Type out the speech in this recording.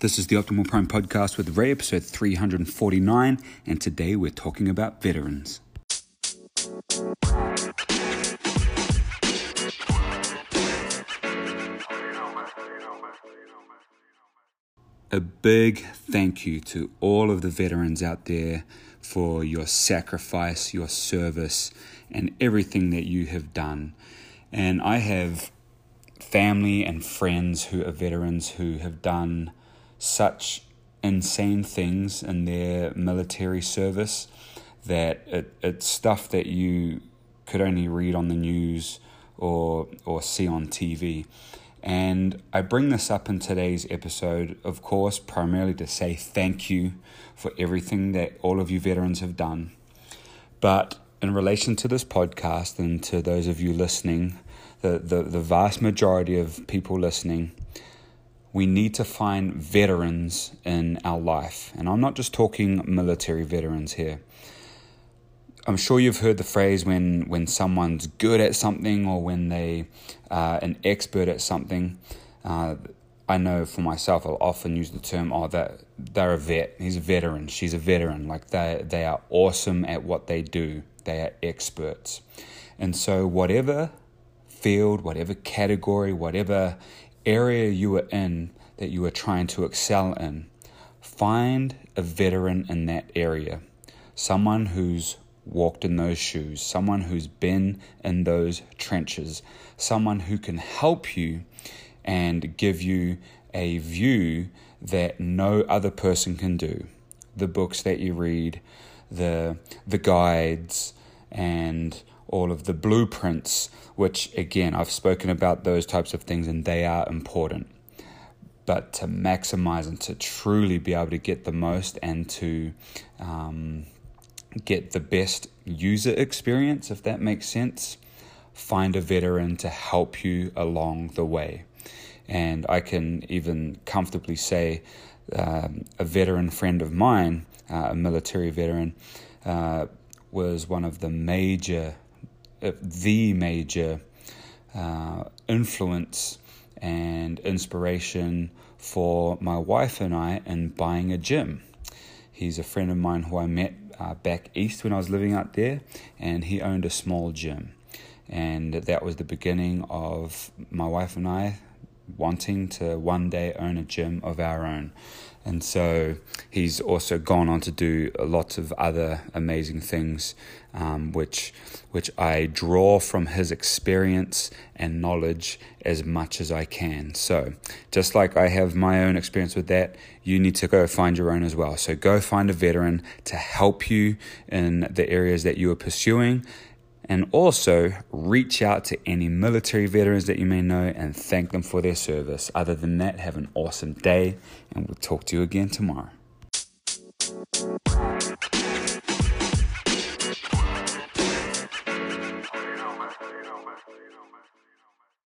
This is the Optimal Prime podcast with Ray, episode 349, and today we're talking about veterans. A big thank you to all of the veterans out there for your sacrifice, your service, and everything that you have done. And I have family and friends who are veterans who have done such insane things in their military service that it, it's stuff that you could only read on the news or or see on TV. And I bring this up in today's episode, of course, primarily to say thank you for everything that all of you veterans have done. But in relation to this podcast and to those of you listening, the, the, the vast majority of people listening, we need to find veterans in our life. And I'm not just talking military veterans here. I'm sure you've heard the phrase when, when someone's good at something or when they are an expert at something. Uh, I know for myself, I'll often use the term, oh, that they're a vet. He's a veteran. She's a veteran. Like they, they are awesome at what they do. They are experts. And so, whatever field, whatever category, whatever area you are in that you are trying to excel in, find a veteran in that area. Someone who's walked in those shoes, someone who's been in those trenches, someone who can help you and give you a view that no other person can do. The books that you read, the the guides and all of the blueprints, which again, I've spoken about those types of things and they are important. But to maximize and to truly be able to get the most and to um, get the best user experience, if that makes sense, find a veteran to help you along the way. And I can even comfortably say um, a veteran friend of mine, uh, a military veteran, uh, was one of the major the major uh, influence and inspiration for my wife and I in buying a gym. He's a friend of mine who I met uh, back east when I was living out there, and he owned a small gym. And that was the beginning of my wife and I wanting to one day own a gym of our own. And so he's also gone on to do lots of other amazing things, um, which which I draw from his experience and knowledge as much as I can. So just like I have my own experience with that, you need to go find your own as well. So go find a veteran to help you in the areas that you are pursuing and also reach out to any military veterans that you may know and thank them for their service. Other than that, have an awesome day, and we'll talk to you again tomorrow.